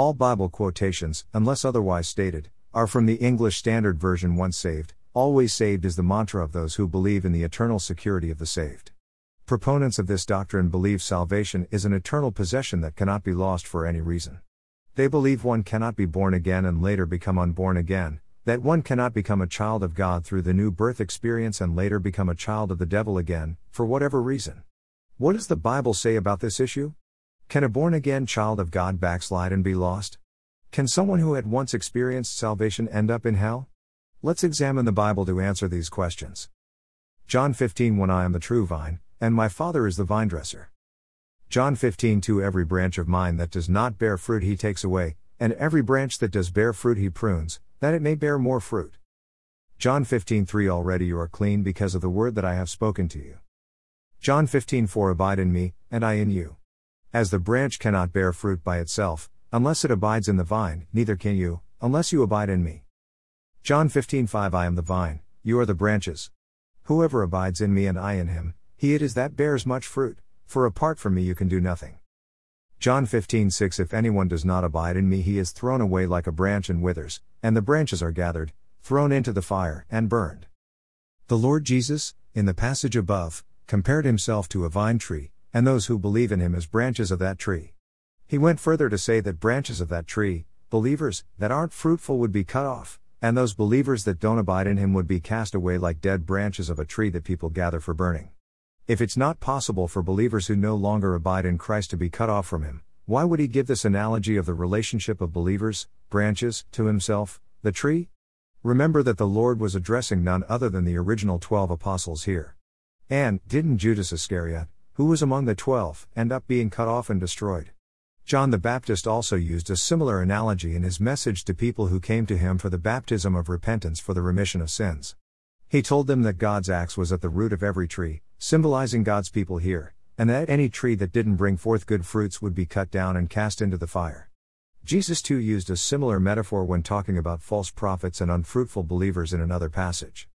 All Bible quotations, unless otherwise stated, are from the English Standard Version Once saved, always saved is the mantra of those who believe in the eternal security of the saved. Proponents of this doctrine believe salvation is an eternal possession that cannot be lost for any reason. They believe one cannot be born again and later become unborn again, that one cannot become a child of God through the new birth experience and later become a child of the devil again, for whatever reason. What does the Bible say about this issue? Can a born again child of God backslide and be lost? Can someone who had once experienced salvation end up in hell? Let's examine the Bible to answer these questions. John 15 When I am the true vine, and my Father is the vinedresser. John 15 2 Every branch of mine that does not bear fruit he takes away, and every branch that does bear fruit he prunes, that it may bear more fruit. John 15 3 Already you are clean because of the word that I have spoken to you. John 15 4 Abide in me, and I in you. As the branch cannot bear fruit by itself, unless it abides in the vine, neither can you, unless you abide in me. John 15:5 I am the vine, you are the branches. Whoever abides in me and I in him, he it is that bears much fruit, for apart from me you can do nothing. John 15:6 If anyone does not abide in me he is thrown away like a branch and withers, and the branches are gathered, thrown into the fire, and burned. The Lord Jesus, in the passage above, compared himself to a vine tree, and those who believe in him as branches of that tree. He went further to say that branches of that tree, believers, that aren't fruitful would be cut off, and those believers that don't abide in him would be cast away like dead branches of a tree that people gather for burning. If it's not possible for believers who no longer abide in Christ to be cut off from him, why would he give this analogy of the relationship of believers, branches, to himself, the tree? Remember that the Lord was addressing none other than the original twelve apostles here. And, didn't Judas Iscariot, who was among the twelve, end up being cut off and destroyed. John the Baptist also used a similar analogy in his message to people who came to him for the baptism of repentance for the remission of sins. He told them that God's axe was at the root of every tree, symbolizing God's people here, and that any tree that didn't bring forth good fruits would be cut down and cast into the fire. Jesus too used a similar metaphor when talking about false prophets and unfruitful believers in another passage.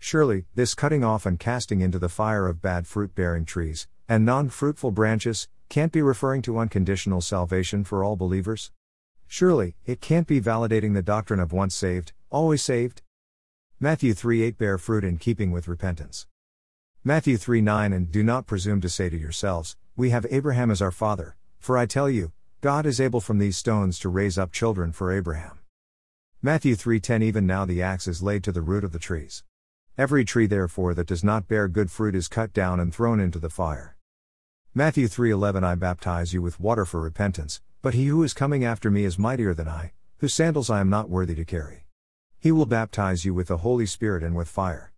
Surely, this cutting off and casting into the fire of bad fruit bearing trees, and non fruitful branches, can't be referring to unconditional salvation for all believers? Surely, it can't be validating the doctrine of once saved, always saved? Matthew 3 8 Bear fruit in keeping with repentance. Matthew 3 9 And do not presume to say to yourselves, We have Abraham as our father, for I tell you, God is able from these stones to raise up children for Abraham. Matthew 3:10 Even now the axe is laid to the root of the trees. Every tree therefore that does not bear good fruit is cut down and thrown into the fire. Matthew 3:11 I baptize you with water for repentance, but he who is coming after me is mightier than I, whose sandals I am not worthy to carry. He will baptize you with the Holy Spirit and with fire.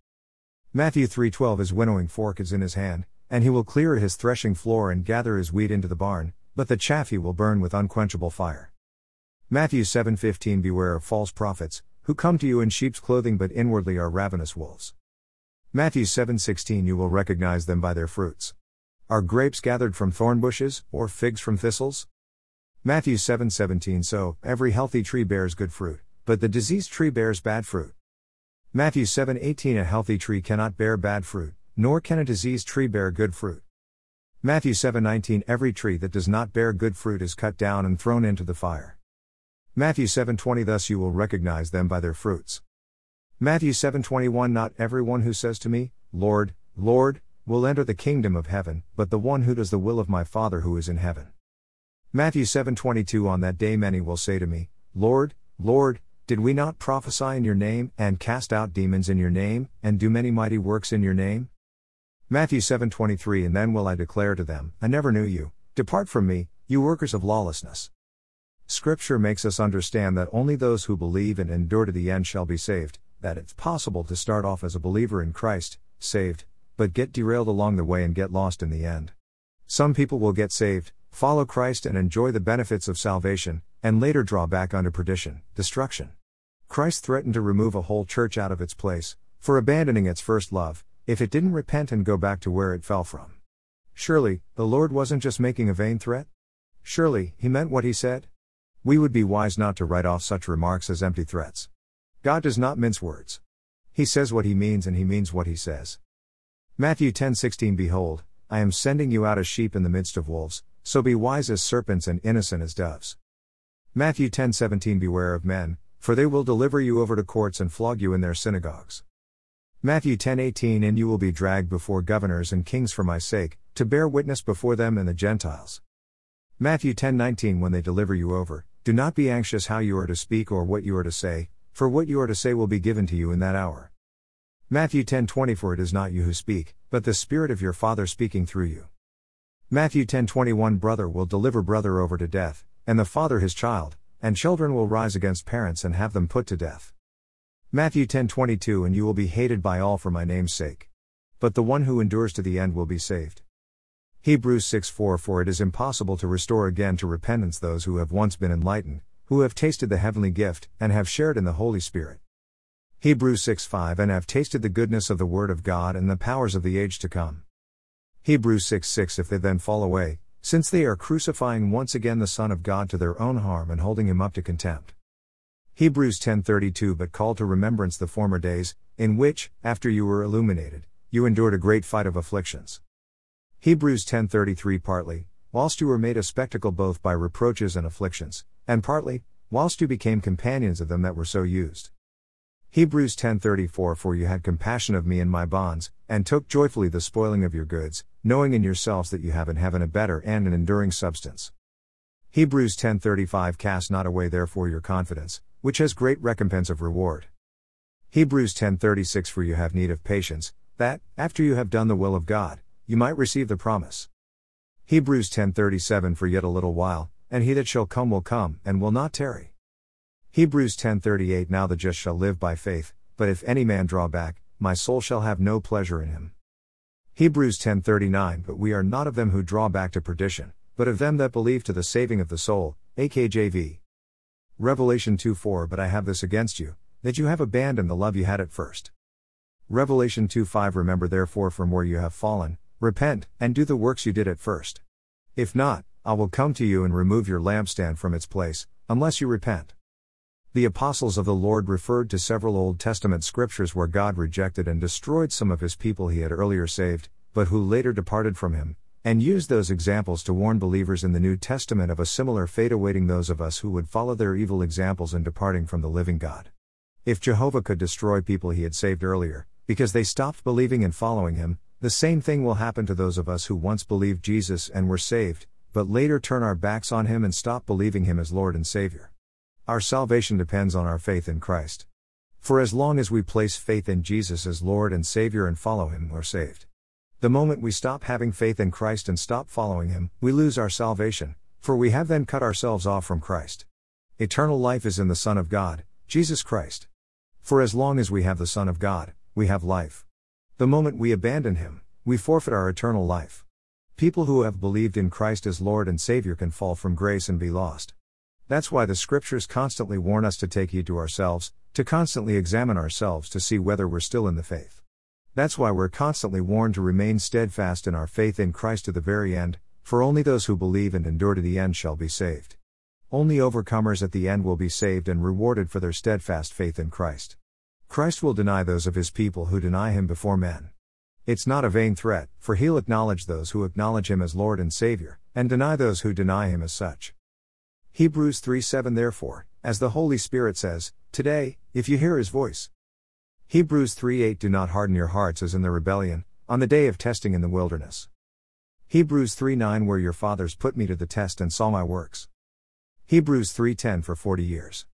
Matthew 3:12 His winnowing fork is in his hand, and he will clear his threshing floor and gather his wheat into the barn, but the chaff he will burn with unquenchable fire. Matthew 7:15 Beware of false prophets, who come to you in sheep's clothing but inwardly are ravenous wolves. Matthew 7:16 You will recognize them by their fruits. Are grapes gathered from thorn bushes, or figs from thistles? Matthew 7:17 So, every healthy tree bears good fruit, but the diseased tree bears bad fruit. Matthew 7:18 A healthy tree cannot bear bad fruit, nor can a diseased tree bear good fruit. Matthew 7:19 Every tree that does not bear good fruit is cut down and thrown into the fire. Matthew 7:20 Thus you will recognize them by their fruits. Matthew 7:21 Not everyone who says to me, Lord, Lord, will enter the kingdom of heaven, but the one who does the will of my Father who is in heaven. Matthew 7:22 On that day many will say to me, Lord, Lord, did we not prophesy in your name, and cast out demons in your name, and do many mighty works in your name? Matthew 7:23 And then will I declare to them, I never knew you, depart from me, you workers of lawlessness. Scripture makes us understand that only those who believe and endure to the end shall be saved, that it's possible to start off as a believer in Christ, saved, but get derailed along the way and get lost in the end. Some people will get saved, follow Christ and enjoy the benefits of salvation, and later draw back unto perdition, destruction. Christ threatened to remove a whole church out of its place, for abandoning its first love, if it didn't repent and go back to where it fell from. Surely, the Lord wasn't just making a vain threat? Surely, he meant what he said? We would be wise not to write off such remarks as empty threats. God does not mince words. He says what he means and he means what he says. Matthew 10:16 Behold, I am sending you out as sheep in the midst of wolves, so be wise as serpents and innocent as doves. Matthew 10:17 Beware of men, for they will deliver you over to courts and flog you in their synagogues. Matthew 10:18 And you will be dragged before governors and kings for my sake, to bear witness before them and the Gentiles. Matthew 10:19 When they deliver you over, do not be anxious how you are to speak or what you are to say, for what you are to say will be given to you in that hour. Matthew 10:20 For it is not you who speak, but the spirit of your Father speaking through you. Matthew 10:21 Brother will deliver brother over to death, and the father his child, and children will rise against parents and have them put to death. Matthew 10:22 And you will be hated by all for my name's sake. But the one who endures to the end will be saved. Hebrews 6:4 For it is impossible to restore again to repentance those who have once been enlightened, who have tasted the heavenly gift and have shared in the Holy Spirit. Hebrews 6:5 And have tasted the goodness of the word of God and the powers of the age to come. Hebrews 6 6 If they then fall away, since they are crucifying once again the Son of God to their own harm and holding him up to contempt. Hebrews 10:32 But call to remembrance the former days, in which, after you were illuminated, you endured a great fight of afflictions. Hebrews 10:33 Partly, whilst you were made a spectacle both by reproaches and afflictions, and partly, whilst you became companions of them that were so used. Hebrews 10:34 For you had compassion of me in my bonds, and took joyfully the spoiling of your goods, knowing in yourselves that you have in heaven a better and an enduring substance. Hebrews 10:35 Cast not away therefore your confidence, which has great recompense of reward. Hebrews 10:36 For you have need of patience, that after you have done the will of God, you might receive the promise. Hebrews 10:37 For yet a little while, and he that shall come will come and will not tarry. Hebrews 10:38 Now the just shall live by faith, but if any man draw back, my soul shall have no pleasure in him. Hebrews 10:39 But we are not of them who draw back to perdition, but of them that believe to the saving of the soul. AKJV. Revelation 2:4 But I have this against you, that you have abandoned the love you had at first. Revelation 2:5 Remember therefore from where you have fallen, repent, and do the works you did at first. If not, I will come to you and remove your lampstand from its place, unless you repent. The apostles of the Lord referred to several Old Testament scriptures where God rejected and destroyed some of his people he had earlier saved, but who later departed from him, and used those examples to warn believers in the New Testament of a similar fate awaiting those of us who would follow their evil examples in departing from the living God. If Jehovah could destroy people he had saved earlier, because they stopped believing and following him, the same thing will happen to those of us who once believed Jesus and were saved, but later turn our backs on him and stop believing him as Lord and Savior. Our salvation depends on our faith in Christ. For as long as we place faith in Jesus as Lord and Savior and follow Him, we're saved. The moment we stop having faith in Christ and stop following Him, we lose our salvation, for we have then cut ourselves off from Christ. Eternal life is in the Son of God, Jesus Christ. For as long as we have the Son of God, we have life. The moment we abandon Him, we forfeit our eternal life. People who have believed in Christ as Lord and Savior can fall from grace and be lost. That's why the scriptures constantly warn us to take heed to ourselves, to constantly examine ourselves to see whether we're still in the faith. That's why we're constantly warned to remain steadfast in our faith in Christ to the very end, for only those who believe and endure to the end shall be saved. Only overcomers at the end will be saved and rewarded for their steadfast faith in Christ. Christ will deny those of his people who deny him before men. It's not a vain threat, for he'll acknowledge those who acknowledge him as Lord and Savior, and deny those who deny him as such. Hebrews 3 7 Therefore, as the Holy Spirit says, today, if you hear his voice. Hebrews 3 8 Do not harden your hearts as in the rebellion, on the day of testing in the wilderness. Hebrews 3 9 Where your fathers put me to the test and saw my works. Hebrews 3:10 For 40 years.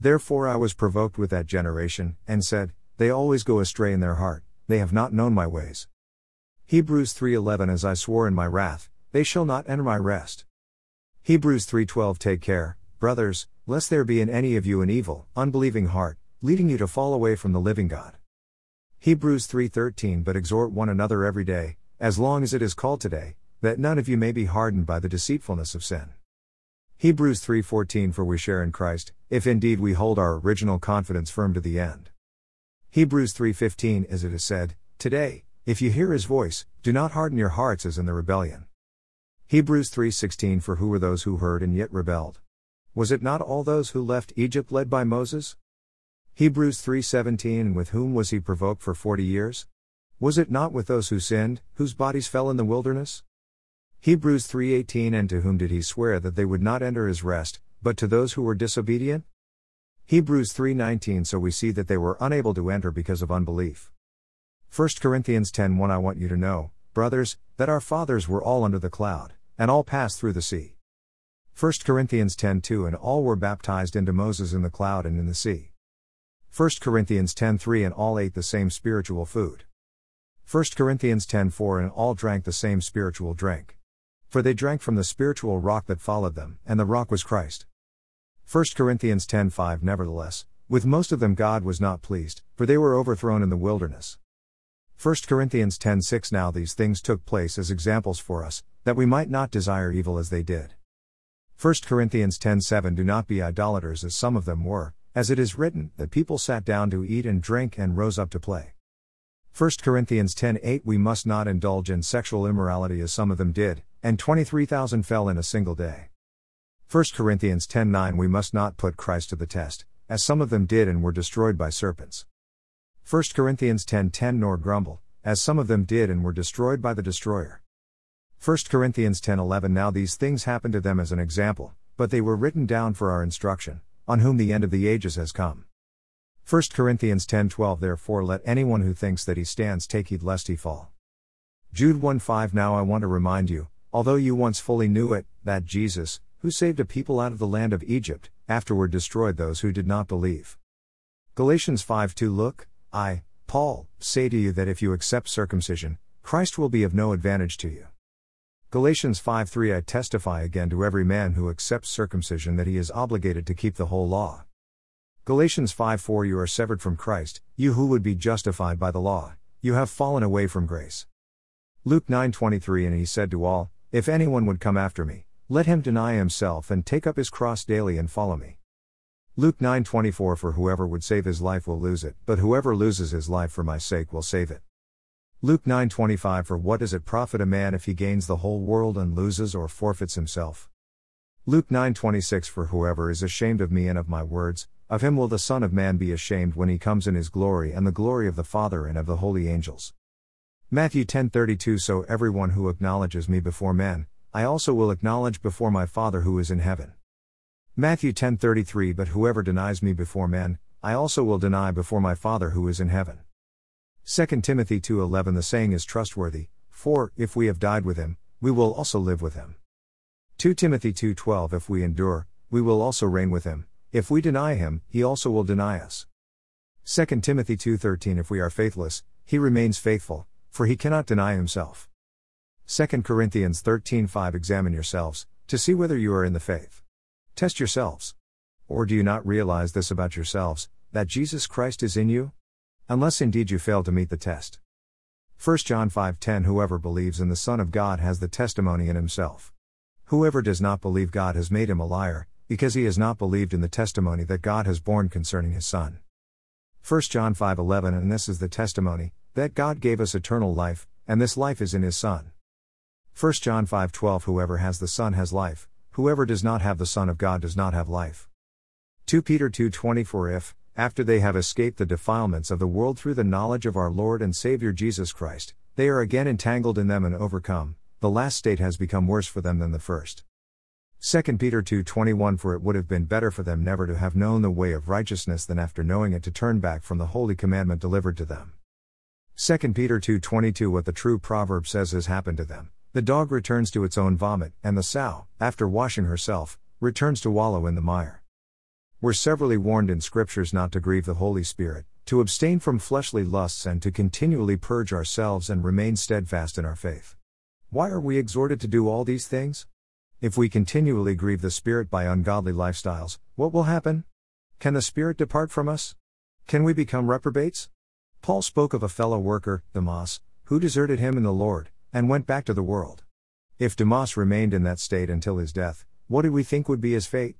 Therefore I was provoked with that generation, and said, They always go astray in their heart, they have not known my ways. Hebrews 3:11 As I swore in my wrath, they shall not enter my rest. Hebrews 3:12 Take care, brothers, lest there be in any of you an evil, unbelieving heart, leading you to fall away from the living God. Hebrews 3:13 But exhort one another every day, as long as it is called today, that none of you may be hardened by the deceitfulness of sin. Hebrews 3:14 For we share in Christ, if indeed we hold our original confidence firm to the end. Hebrews 3:15 As it is said, today, if you hear his voice, do not harden your hearts as in the rebellion. Hebrews 3:16 For who were those who heard and yet rebelled? Was it not all those who left Egypt led by Moses? Hebrews 3:17 And with whom was he provoked for 40 years? Was it not with those who sinned, whose bodies fell in the wilderness? Hebrews 3:18 And to whom did he swear that they would not enter his rest, but to those who were disobedient? Hebrews 3:19 So we see that they were unable to enter because of unbelief. 1 Corinthians 10:1 I want you to know, brothers, that our fathers were all under the cloud, and all passed through the sea. 1 Corinthians 10:2 And all were baptized into Moses in the cloud and in the sea. 1 Corinthians 10:3 And all ate the same spiritual food. 1 Corinthians 10:4 And all drank the same spiritual drink. For they drank from the spiritual rock that followed them, and the rock was Christ. 1 Corinthians 10:5 Nevertheless, with most of them God was not pleased, for they were overthrown in the wilderness. 1 Corinthians 10:6 Now these things took place as examples for us, that we might not desire evil as they did. 1 Corinthians 10:7 Do not be idolaters as some of them were, as it is written, that people sat down to eat and drink and rose up to play. 1 Corinthians 10:8 We must not indulge in sexual immorality as some of them did, and 23,000 fell in a single day. 1 Corinthians 10:9 We must not put Christ to the test, as some of them did and were destroyed by serpents. 1 Corinthians 10:10 Nor grumble, as some of them did and were destroyed by the destroyer. 1 Corinthians 10:11 Now these things happened to them as an example, but they were written down for our instruction, on whom the end of the ages has come. 1 Corinthians 10:12 Therefore let anyone who thinks that he stands take heed lest he fall. Jude 1:5 Now I want to remind you, although you once fully knew it, that Jesus, who saved a people out of the land of Egypt, afterward destroyed those who did not believe. Galatians 5:2 Look, I, Paul, say to you that if you accept circumcision, Christ will be of no advantage to you. Galatians 5:3 I testify again to every man who accepts circumcision that he is obligated to keep the whole law. Galatians 5:4 You are severed from Christ, you who would be justified by the law, you have fallen away from grace. Luke 9:23 And he said to all, If anyone would come after me, let him deny himself and take up his cross daily and follow me. Luke 9:24 For whoever would save his life will lose it, but whoever loses his life for my sake will save it. Luke 9:25 For what does it profit a man if he gains the whole world and loses or forfeits himself? Luke 9:26 For whoever is ashamed of me and of my words, of him will the Son of Man be ashamed when he comes in his glory and the glory of the Father and of the holy angels. Matthew 10:32 So everyone who acknowledges me before men, I also will acknowledge before my Father who is in heaven. Matthew 10:33 But whoever denies me before men, I also will deny before my Father who is in heaven. 2 Timothy 2:11 The saying is trustworthy, for if we have died with him, we will also live with him. 2 Timothy 2:12 If we endure, we will also reign with him; if we deny him, he also will deny us. 2 Timothy 2:13 If we are faithless, he remains faithful, for he cannot deny himself. 2 Corinthians 13:5 Examine yourselves to see whether you are in the faith. Test yourselves. Or do you not realize this about yourselves, that Jesus Christ is in you? unless indeed you fail to meet the test. 1 John 5:10 Whoever believes in the Son of God has the testimony in himself. Whoever does not believe God has made him a liar, because he has not believed in the testimony that God has borne concerning his Son. 1 John 5:11 And this is the testimony that God gave us eternal life, and this life is in his Son. 1 John 5:12 Whoever has the Son has life, whoever does not have the Son of God does not have life. 2 Peter 2:24 If after they have escaped the defilements of the world through the knowledge of our Lord and Savior Jesus Christ, they are again entangled in them and overcome, the last state has become worse for them than the first. 2 Peter 2:21 For it would have been better for them never to have known the way of righteousness than after knowing it to turn back from the holy commandment delivered to them. 2 Peter 2:22 What the true proverb says has happened to them. The dog returns to its own vomit, and the sow, after washing herself, returns to wallow in the mire. We're severally warned in scriptures not to grieve the Holy Spirit, to abstain from fleshly lusts, and to continually purge ourselves and remain steadfast in our faith. Why are we exhorted to do all these things? If we continually grieve the Spirit by ungodly lifestyles, what will happen? Can the Spirit depart from us? Can we become reprobates? Paul spoke of a fellow worker, Demas, who deserted him in the Lord, and went back to the world. If Demas remained in that state until his death, what do we think would be his fate?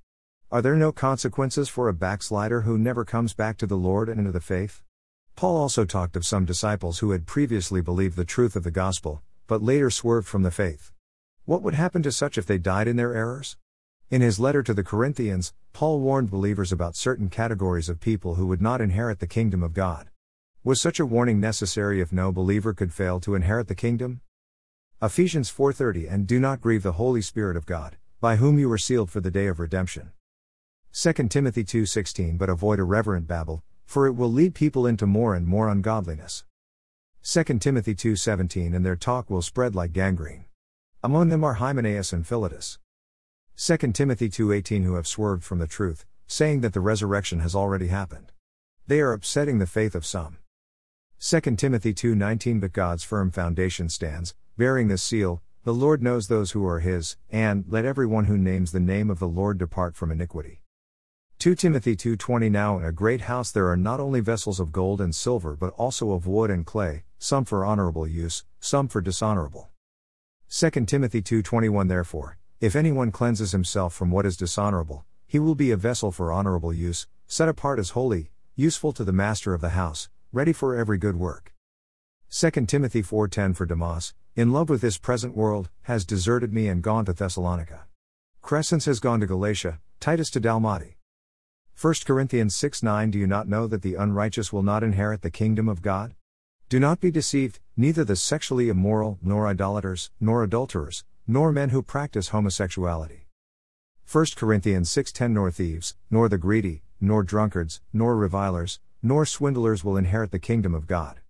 Are there no consequences for a backslider who never comes back to the Lord and into the faith? Paul also talked of some disciples who had previously believed the truth of the gospel, but later swerved from the faith. What would happen to such if they died in their errors? In his letter to the Corinthians, Paul warned believers about certain categories of people who would not inherit the kingdom of God. Was such a warning necessary if no believer could fail to inherit the kingdom? Ephesians 4:30 And do not grieve the Holy Spirit of God, by whom you were sealed for the day of redemption. 2 Timothy 2:16 But avoid irreverent babble, for it will lead people into more and more ungodliness. 2 Timothy 2:17 And their talk will spread like gangrene. Among them are Hymenaeus and Philetus. 2 Timothy 2:18 Who have swerved from the truth, saying that the resurrection has already happened. They are upsetting the faith of some. 2 Timothy 2:19 But God's firm foundation stands, bearing this seal, the Lord knows those who are his, and let everyone who names the name of the Lord depart from iniquity. 2 Timothy 2:20 Now in a great house there are not only vessels of gold and silver but also of wood and clay, some for honorable use, some for dishonorable. 2 Timothy 2:21 Therefore, if anyone cleanses himself from what is dishonorable, he will be a vessel for honorable use, set apart as holy, useful to the master of the house, ready for every good work. 2 Timothy 4:10 For Demas, in love with this present world, has deserted me and gone to Thessalonica. Crescens has gone to Galatia, Titus to Dalmatia. 1 Corinthians 6 9 Do you not know that the unrighteous will not inherit the kingdom of God? Do not be deceived, neither the sexually immoral, nor idolaters, nor adulterers, nor men who practice homosexuality. 1 Corinthians 6:10 Nor thieves, nor the greedy, nor drunkards, nor revilers, nor swindlers will inherit the kingdom of God.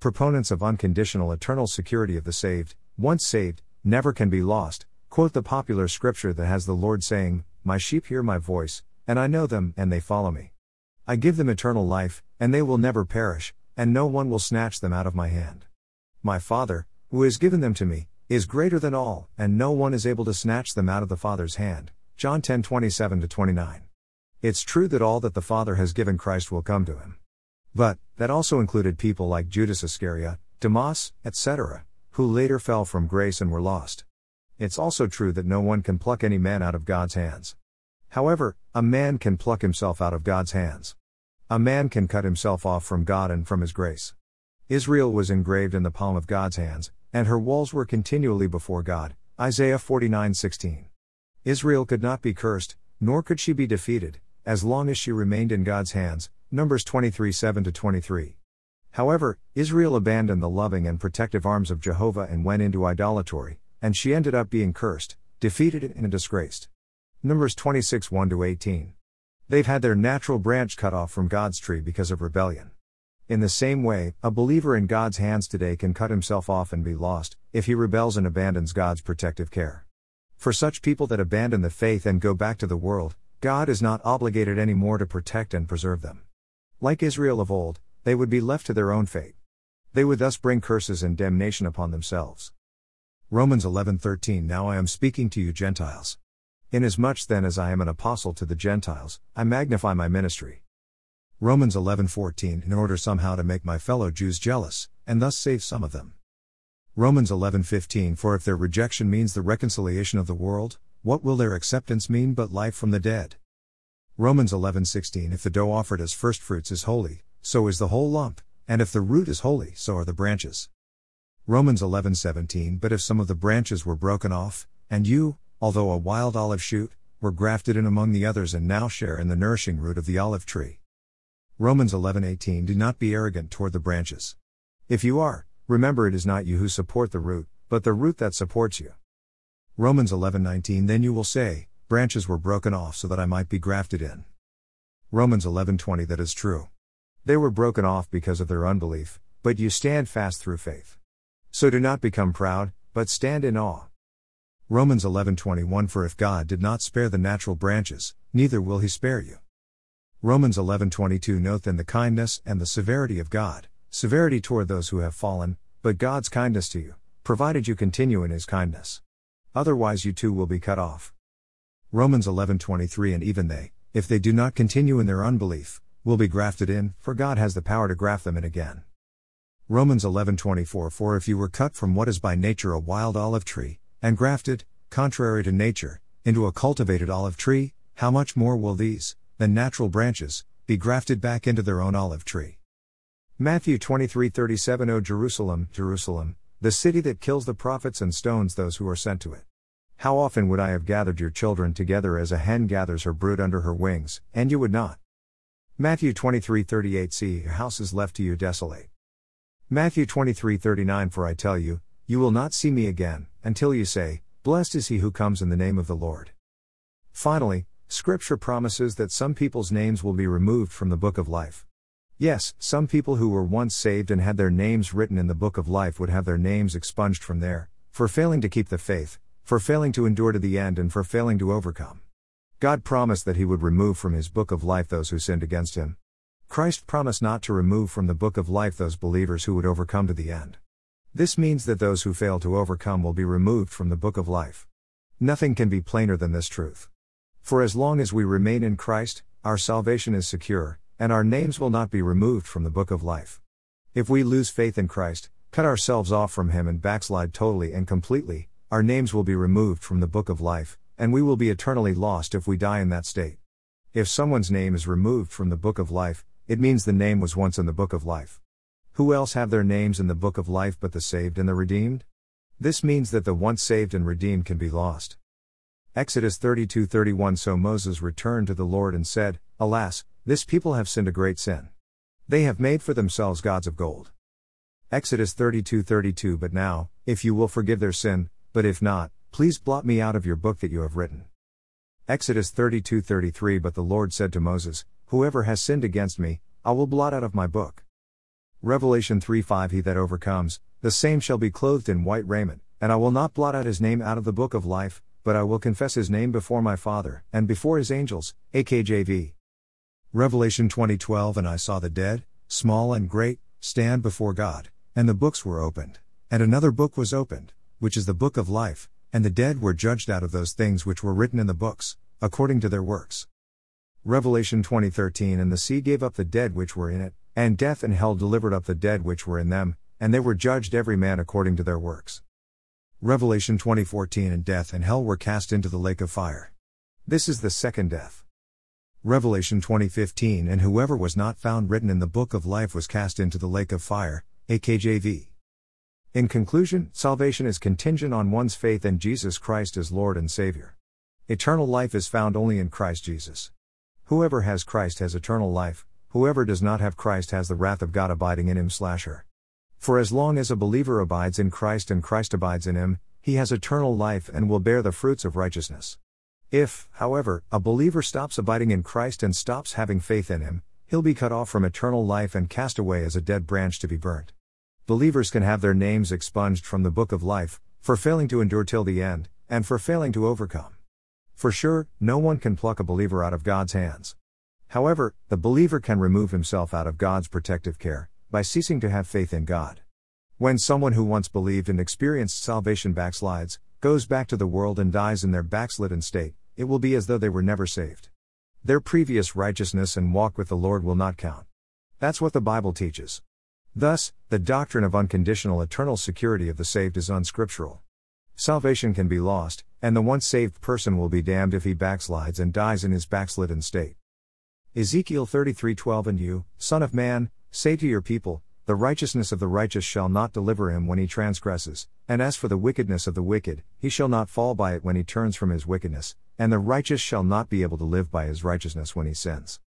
Proponents of unconditional eternal security of the saved, once saved, never can be lost, quote the popular scripture that has the Lord saying, My sheep hear my voice, and I know them, and they follow me. I give them eternal life, and they will never perish, and no one will snatch them out of my hand. My Father, who has given them to me, is greater than all, and no one is able to snatch them out of the Father's hand. John 10 27 29. It's true that all that the Father has given Christ will come to him. But, that also included people like Judas Iscariot, Demas, etc., who later fell from grace and were lost. It's also true that no one can pluck any man out of God's hands. However, a man can pluck himself out of God's hands. A man can cut himself off from God and from His grace. Israel was engraved in the palm of God's hands, and her walls were continually before God. Isaiah 49:16. Israel could not be cursed, nor could she be defeated, as long as she remained in God's hands. Numbers 23 7 23. However, Israel abandoned the loving and protective arms of Jehovah and went into idolatry, and she ended up being cursed, defeated, and disgraced. Numbers 26 1 18. They've had their natural branch cut off from God's tree because of rebellion. In the same way, a believer in God's hands today can cut himself off and be lost, if he rebels and abandons God's protective care. For such people that abandon the faith and go back to the world, God is not obligated anymore to protect and preserve them. Like Israel of old, they would be left to their own fate. They would thus bring curses and damnation upon themselves. Romans 11:13 Now I am speaking to you Gentiles. Inasmuch then as I am an apostle to the Gentiles, I magnify my ministry. Romans 11:14 In order somehow to make my fellow Jews jealous, and thus save some of them. Romans 11:15 For if their rejection means the reconciliation of the world, what will their acceptance mean but life from the dead? Romans 11:16 If the dough offered as firstfruits is holy, so is the whole lump, and if the root is holy, so are the branches. Romans 11:17 But if some of the branches were broken off, and you, although a wild olive shoot, were grafted in among the others and now share in the nourishing root of the olive tree. Romans 11:18 Do not be arrogant toward the branches. If you are, remember it is not you who support the root, but the root that supports you. Romans 11:19 Then you will say, branches were broken off so that I might be grafted in. Romans 11:20 That is true. They were broken off because of their unbelief, but you stand fast through faith. So do not become proud, but stand in awe. Romans 11:21 For if God did not spare the natural branches, neither will he spare you. Romans 11:22 Note then the kindness and the severity of God, severity toward those who have fallen, but God's kindness to you, provided you continue in his kindness. Otherwise you too will be cut off. Romans 11:23 And even they, if they do not continue in their unbelief, will be grafted in, for God has the power to graft them in again. Romans 11:24 For if you were cut from what is by nature a wild olive tree, and grafted, contrary to nature, into a cultivated olive tree, how much more will these, the natural branches, be grafted back into their own olive tree? Matthew 23:37 O Jerusalem, Jerusalem, the city that kills the prophets and stones those who are sent to it. How often would I have gathered your children together as a hen gathers her brood under her wings, and you would not? Matthew 23:38 See, your house is left to you desolate. Matthew 23:39 For I tell you, you will not see me again, until you say, Blessed is he who comes in the name of the Lord. Finally, Scripture promises that some people's names will be removed from the book of life. Yes, some people who were once saved and had their names written in the book of life would have their names expunged from there, for failing to keep the faith, for failing to endure to the end, and for failing to overcome. God promised that He would remove from His book of life those who sinned against Him. Christ promised not to remove from the book of life those believers who would overcome to the end. This means that those who fail to overcome will be removed from the book of life. Nothing can be plainer than this truth. For as long as we remain in Christ, our salvation is secure, and our names will not be removed from the book of life. If we lose faith in Christ, cut ourselves off from Him, and backslide totally and completely, our names will be removed from the book of life, and we will be eternally lost if we die in that state. If someone's name is removed from the book of life, it means the name was once in the book of life. Who else have their names in the book of life but the saved and the redeemed? This means that the once saved and redeemed can be lost. Exodus 32:31 So Moses returned to the Lord and said, Alas, this people have sinned a great sin. They have made for themselves gods of gold. Exodus 32:32 But now, if you will forgive their sin, but if not, please blot me out of your book that you have written. Exodus 32:33 But the Lord said to Moses, Whoever has sinned against me, I will blot out of my book. Revelation 3:5 He that overcomes, the same shall be clothed in white raiment, and I will not blot out his name out of the book of life, but I will confess his name before my Father, and before his angels. AKJV. Revelation 20:12 And I saw the dead, small and great, stand before God, and the books were opened. And another book was opened, which is the book of life, and the dead were judged out of those things which were written in the books, according to their works. Revelation 20:13 And the sea gave up the dead which were in it, and death and hell delivered up the dead which were in them, and they were judged every man according to their works. Revelation 20:14 And death and hell were cast into the lake of fire. This is the second death. Revelation 20:15 And whoever was not found written in the book of life was cast into the lake of fire. AKJV. In conclusion, salvation is contingent on one's faith in Jesus Christ as Lord and Savior. Eternal life is found only in Christ Jesus. Whoever has Christ has eternal life, whoever does not have Christ has the wrath of God abiding in him slash her. For as long as a believer abides in Christ and Christ abides in him, he has eternal life and will bear the fruits of righteousness. If, however, a believer stops abiding in Christ and stops having faith in him, he'll be cut off from eternal life and cast away as a dead branch to be burnt. Believers can have their names expunged from the book of life, for failing to endure till the end, and for failing to overcome. For sure, no one can pluck a believer out of God's hands. However, the believer can remove himself out of God's protective care, by ceasing to have faith in God. When someone who once believed and experienced salvation backslides, goes back to the world and dies in their backslidden state, it will be as though they were never saved. Their previous righteousness and walk with the Lord will not count. That's what the Bible teaches. Thus, the doctrine of unconditional eternal security of the saved is unscriptural. Salvation can be lost, and the once saved person will be damned if he backslides and dies in his backslidden state. Ezekiel 33:12 And you, son of man, Say to your people, The righteousness of the righteous shall not deliver him when he transgresses, and as for the wickedness of the wicked, he shall not fall by it when he turns from his wickedness, and the righteous shall not be able to live by his righteousness when he sins.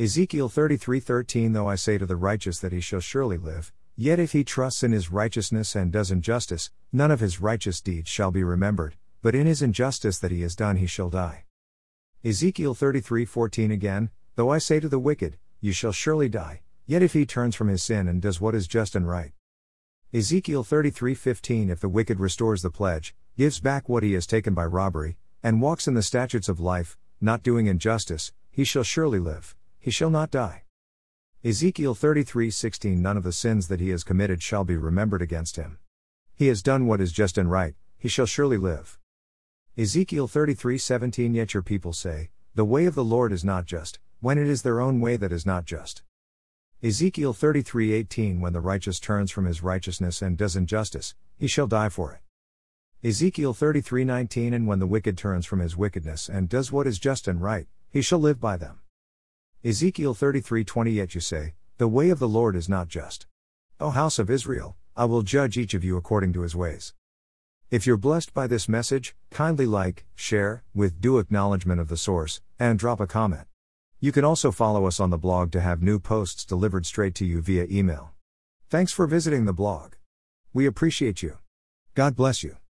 Ezekiel 33:13 Though I say to the righteous that he shall surely live, yet if he trusts in his righteousness and does injustice, none of his righteous deeds shall be remembered, but in his injustice that he has done he shall die. Ezekiel 33:14 Again, though I say to the wicked, you shall surely die, Yet if he turns from his sin and does what is just and right. Ezekiel 33:15 If the wicked restores the pledge, gives back what he has taken by robbery, and walks in the statutes of life, not doing injustice, he shall surely live, he shall not die. Ezekiel 33:16 None of the sins that he has committed shall be remembered against him. He has done what is just and right, he shall surely live. Ezekiel 33:17 Yet your people say, The way of the Lord is not just, when it is their own way that is not just. Ezekiel 33:18 When the righteous turns from his righteousness and does injustice, he shall die for it. Ezekiel 33:19 And when the wicked turns from his wickedness and does what is just and right, he shall live by them. Ezekiel 33:20 Yet you say, The way of the Lord is not just. O house of Israel, I will judge each of you according to his ways. If you're blessed by this message, kindly like, share, with due acknowledgement of the source, and drop a comment. You can also follow us on the blog to have new posts delivered straight to you via email. Thanks for visiting the blog. We appreciate you. God bless you.